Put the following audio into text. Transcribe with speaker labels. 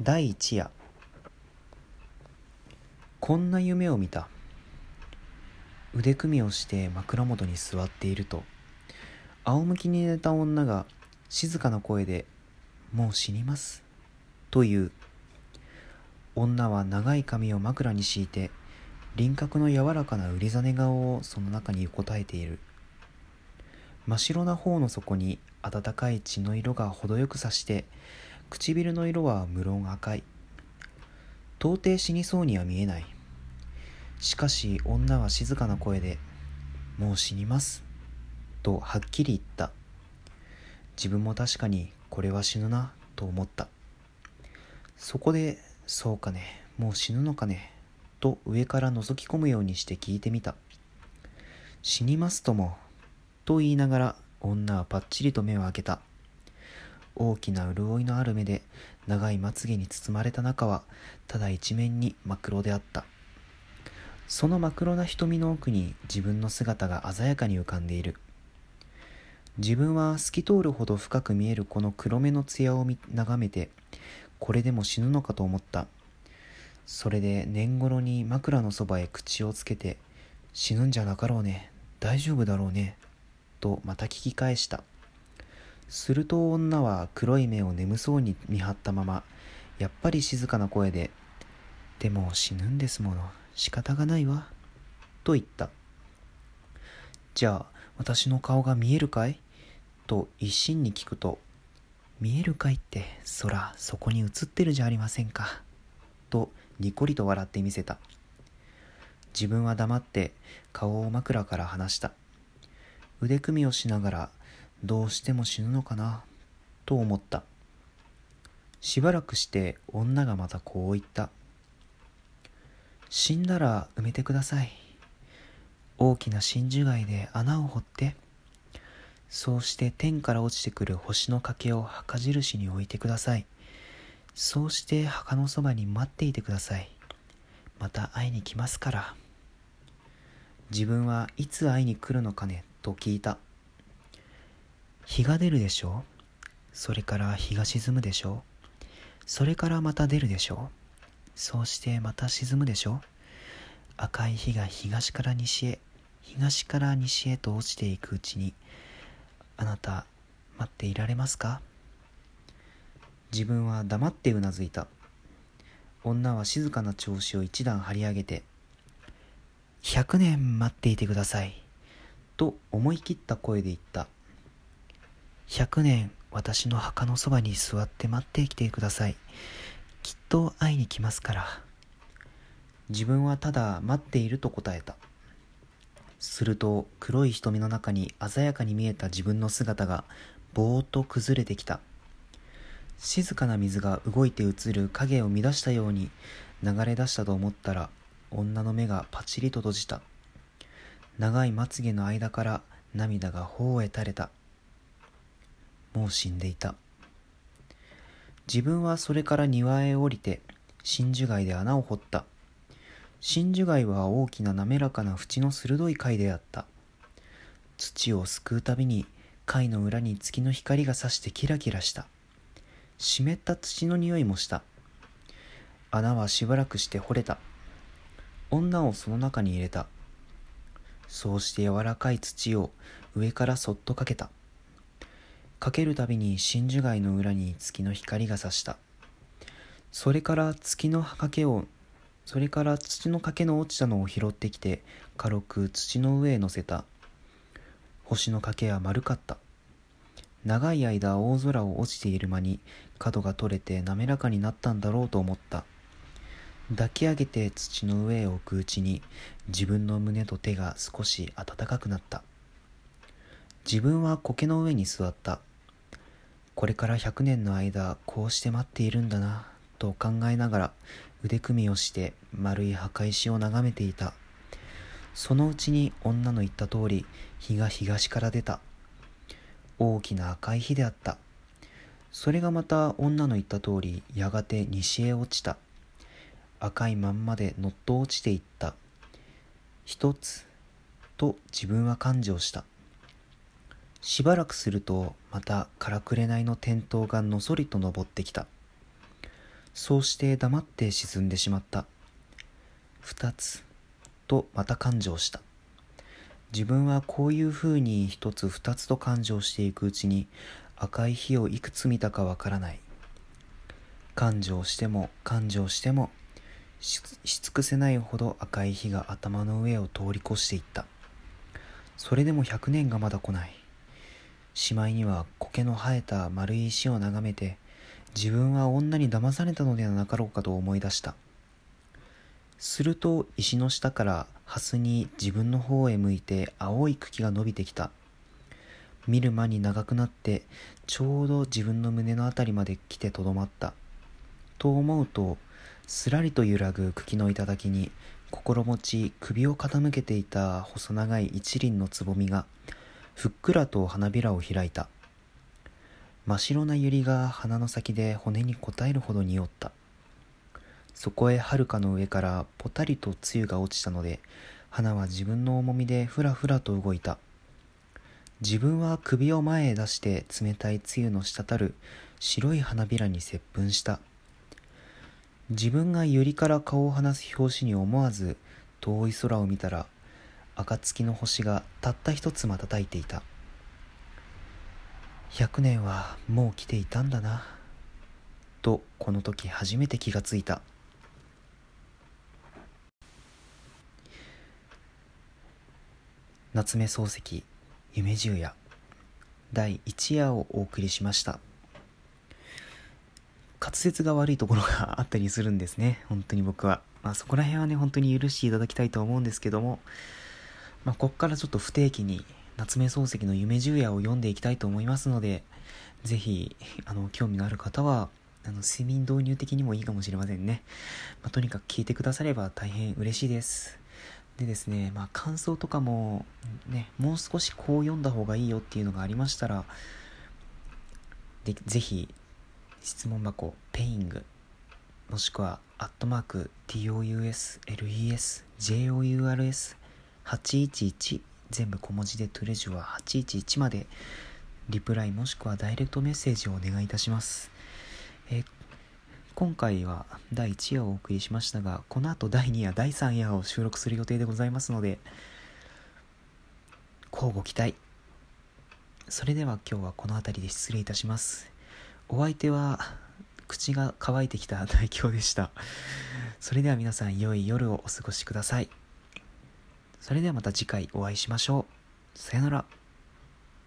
Speaker 1: 第一夜。こんな夢を見た。腕組みをして枕元に座っていると仰向きに寝た女が静かな声で「もう死にます」という。女は長い髪を枕に敷いて輪郭の柔らかな売実顔をその中に横たえている。真っ白な方の底に暖かい血の色が程よくさして唇の色は無論赤い。到底死にそうには見えない。しかし女は静かな声で「もう死にます」とはっきり言った。自分も確かにこれは死ぬなと思った。そこで「そうかねもう死ぬのかね」と上から覗き込むようにして聞いてみた死にますともと言いながら女はぱっちりと目を開けた。大きな潤いのある目で長いまつげに包まれた中はただ一面に真っ黒であった。その真っ黒な瞳の奥に自分の姿が鮮やかに浮かんでいる。自分は透き通るほど深く見えるこの黒目の艶を眺めてこれでも死ぬのかと思った。それで年頃に枕のそばへ口をつけて死ぬんじゃなかろうね大丈夫だろうねとまた聞き返した。すると女は黒い目を眠そうに見張ったままやっぱり静かな声で「でも死ぬんですもの仕方がないわ」と言った「じゃあ私の顔が見えるかい?」と一心に聞くと「見えるかいって空そこに映ってるじゃありませんか」とにこりと笑ってみせた。自分は黙って顔を枕から離した。腕組みをしながらどうしても死ぬのかなと思った。しばらくして女がまたこう言った。死んだら埋めてください。大きな真珠貝で穴を掘って。そうして天から落ちてくる星の欠けを墓印に置いてください。そうして墓のそばに待っていてください。また会いに来ますから。自分はいつ会いに来るのかねと聞いた。日が出るでしょう。それから日が沈むでしょう。それからまた出るでしょう。そうしてまた沈むでしょう。赤い日が東から西へ。東から西へと落ちていくうちにあなた待っていられますか？自分は黙ってうなずいた。女は静かな調子を一段張り上げて「100年待っていてください」と思い切った声で言った。100年私の墓のそばに座って待ってきてください。きっと会いに来ますから。自分はただ待っていると答えた。すると黒い瞳の中に鮮やかに見えた自分の姿がぼーっと崩れてきた。静かな水が動いて映る影を乱したように流れ出したと思ったら女の目がパチリと閉じた。長いまつげの間から涙が頬へ垂れた。もう死んでいた。自分はそれから庭へ降りて真珠貝で穴を掘った。真珠貝は大きな滑らかな縁の鋭い貝であった。土をすくうたびに貝の裏に月の光がさしてキラキラした。湿った土の匂いもした。穴はしばらくして掘れた。女をその中に入れた。そうして柔らかい土を上からそっとかけた。かけるたびに真珠貝の裏に月の光がさした。それから月のかけをそれから土のかけの落ちたのを拾ってきて軽く土の上へ乗せた。星のかけは丸かった。長い間大空を落ちている間に角が取れて滑らかになったんだろうと思った。抱き上げて土の上へ置くうちに自分の胸と手が少し暖かくなった。自分は苔の上に座った。これから100年の間こうして待っているんだなと考えながら腕組みをして丸い墓石を眺めていた。そのうちに女の言った通り日が東から出た。大きな赤い火であった。それがまた女の言った通りやがて西へ落ちた。赤いまんまでのっと落ちていった。一つと自分は感情した。しばらくするとまたからくれないの点灯がのそりと登ってきた。そうして黙って沈んでしまった。二つとまた感情した。自分はこういうふうに一つ二つと感情していくうちに赤い火をいくつ見たかわからない。感情しても感情してもし尽くせないほど赤い火が頭の上を通り越していった。それでも100年がまだ来ない。しまいには苔の生えた丸い石を眺めて自分は女に騙されたのではなかろうかと思い出した。すると石の下から蓮に自分の方へ向いて青い茎が伸びてきた。見る間に長くなってちょうど自分の胸の辺りまで来てとどまった。と思うとすらりと揺らぐ茎の頂に心持ち首を傾けていた細長い一輪のつぼみがふっくらと花びらを開いた。真っ白な百合が鼻の先で骨に応えるほど匂った。そこへはるかの上からぽたりと露が落ちたので花は自分の重みでふらふらと動いた。自分は首を前へ出して冷たい露の滴る白い花びらに接吻した。自分が百合から顔を離す拍子に思わず遠い空を見たら暁の星がたった一つ瞬いていた。100年はもう来ていたんだなとこの時初めて気がついた。夏目漱石夢十夜第1夜をお送りしました。滑舌が悪いところがあったりするんですね本当に僕は、まあ、そこら辺はね本当に許していただきたいと思うんですけども、まあ、こっからちょっと不定期に夏目漱石の夢十夜を読んでいきたいと思いますのでぜひあの興味のある方はあの睡眠導入的にもいいかもしれませんね、まあ、とにかく聞いてくだされば大変嬉しいです。でですね、まあ、感想とかも、ね、もう少しこう読んだ方がいいよっていうのがありましたら、でぜひ、質問箱、ペイング、もしくは、アットマーク、TOUS、LES、JOURS、811、全部小文字でトゥレジュは811まで、リプライもしくはダイレクトメッセージをお願いいたします。えー今回は第1夜をお送りしましたがこの後第2夜第3夜を収録する予定でございますので乞うご期待。それでは今日はこの辺りで失礼いたします。お相手は口が乾いてきた大京でした。それでは皆さん良い夜をお過ごしください。それではまた次回お会いしましょう。さよなら。